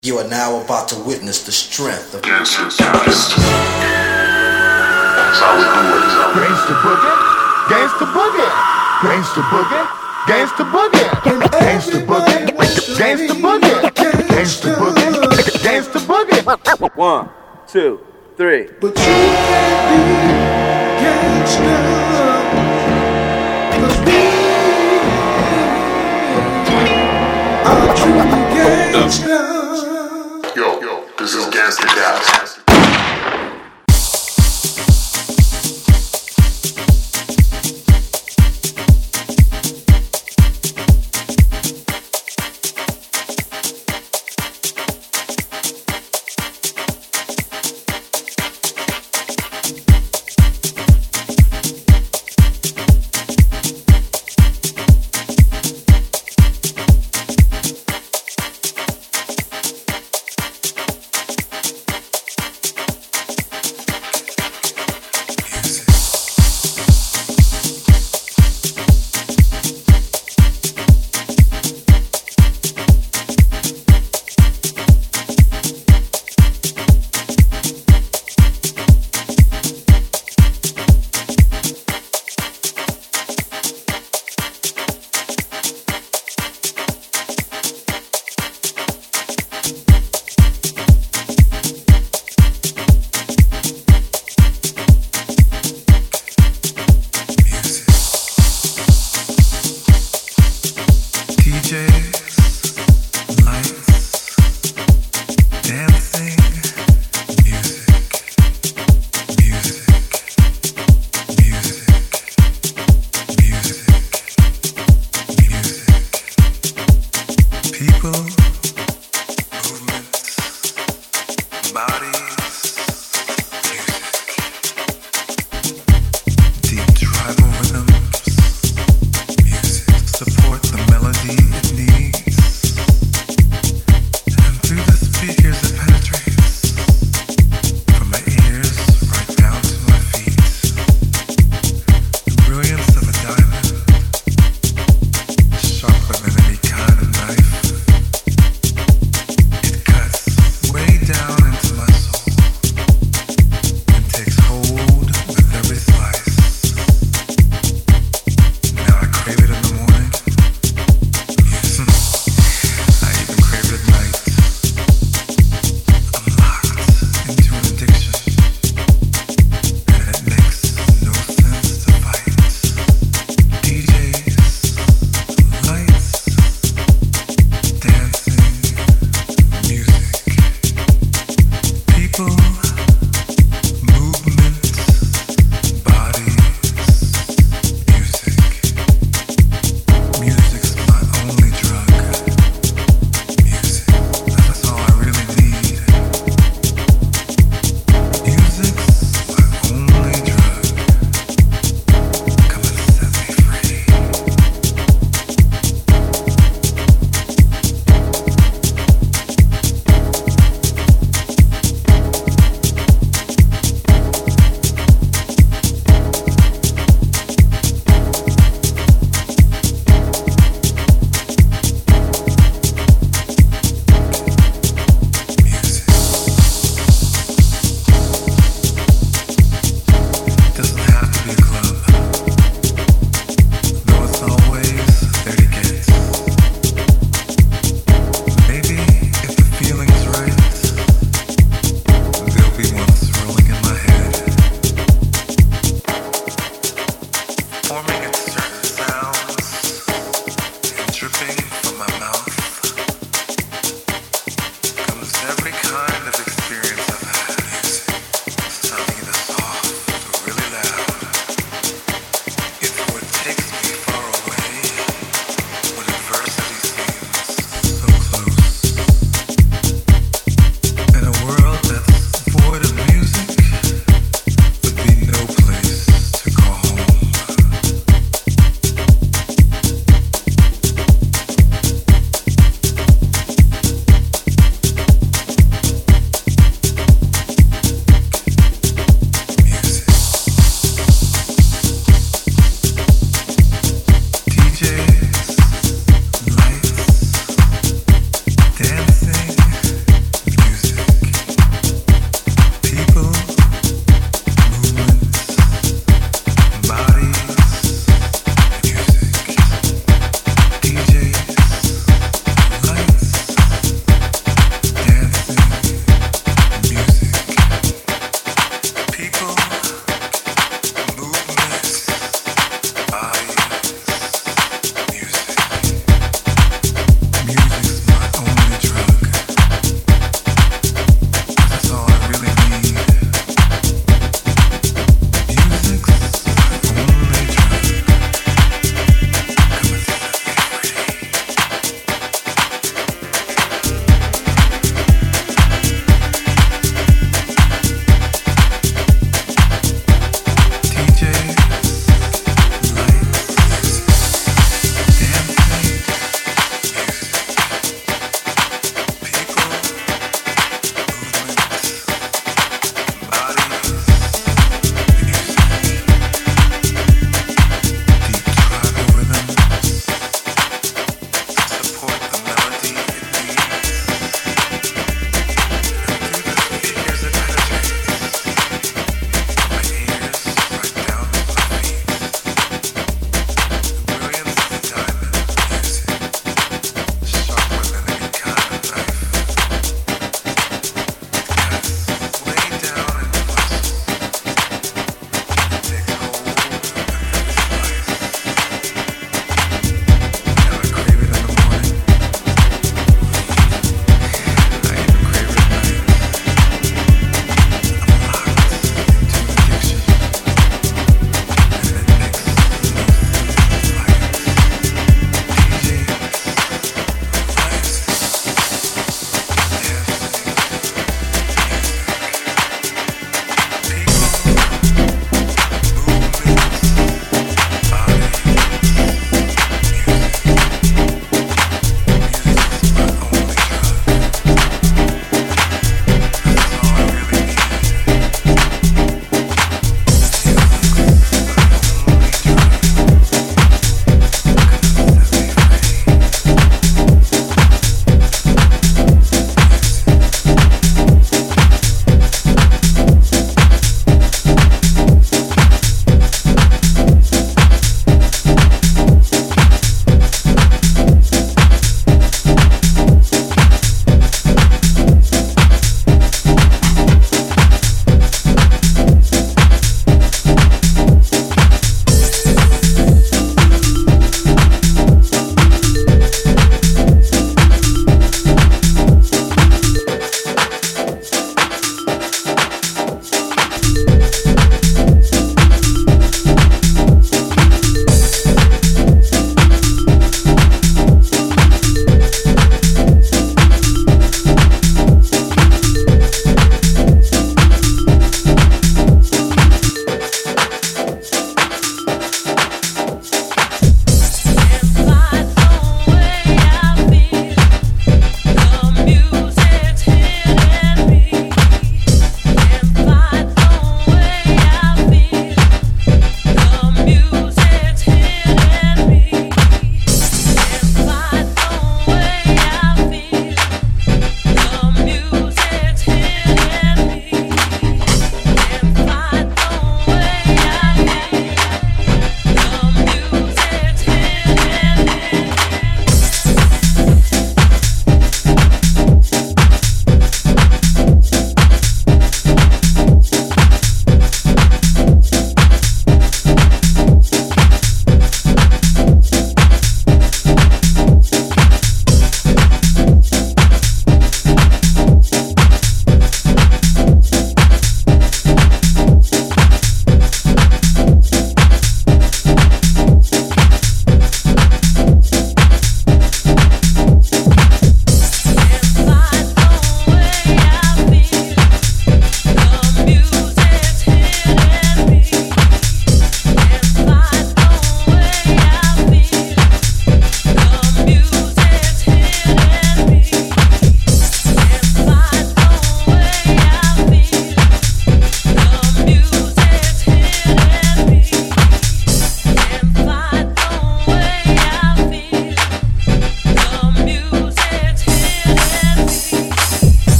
You are now about to witness the strength of Gangstercast. That's how we do it. Gangsta boogie, gangsta boogie, gangsta boogie, gangsta boogie, gangsta boogie, gangsta boogie, gangsta boogie, gangsta boogie. One, two, three. But you can't be gangsta. Cause we are true gangsta. This is Gangsta Dust.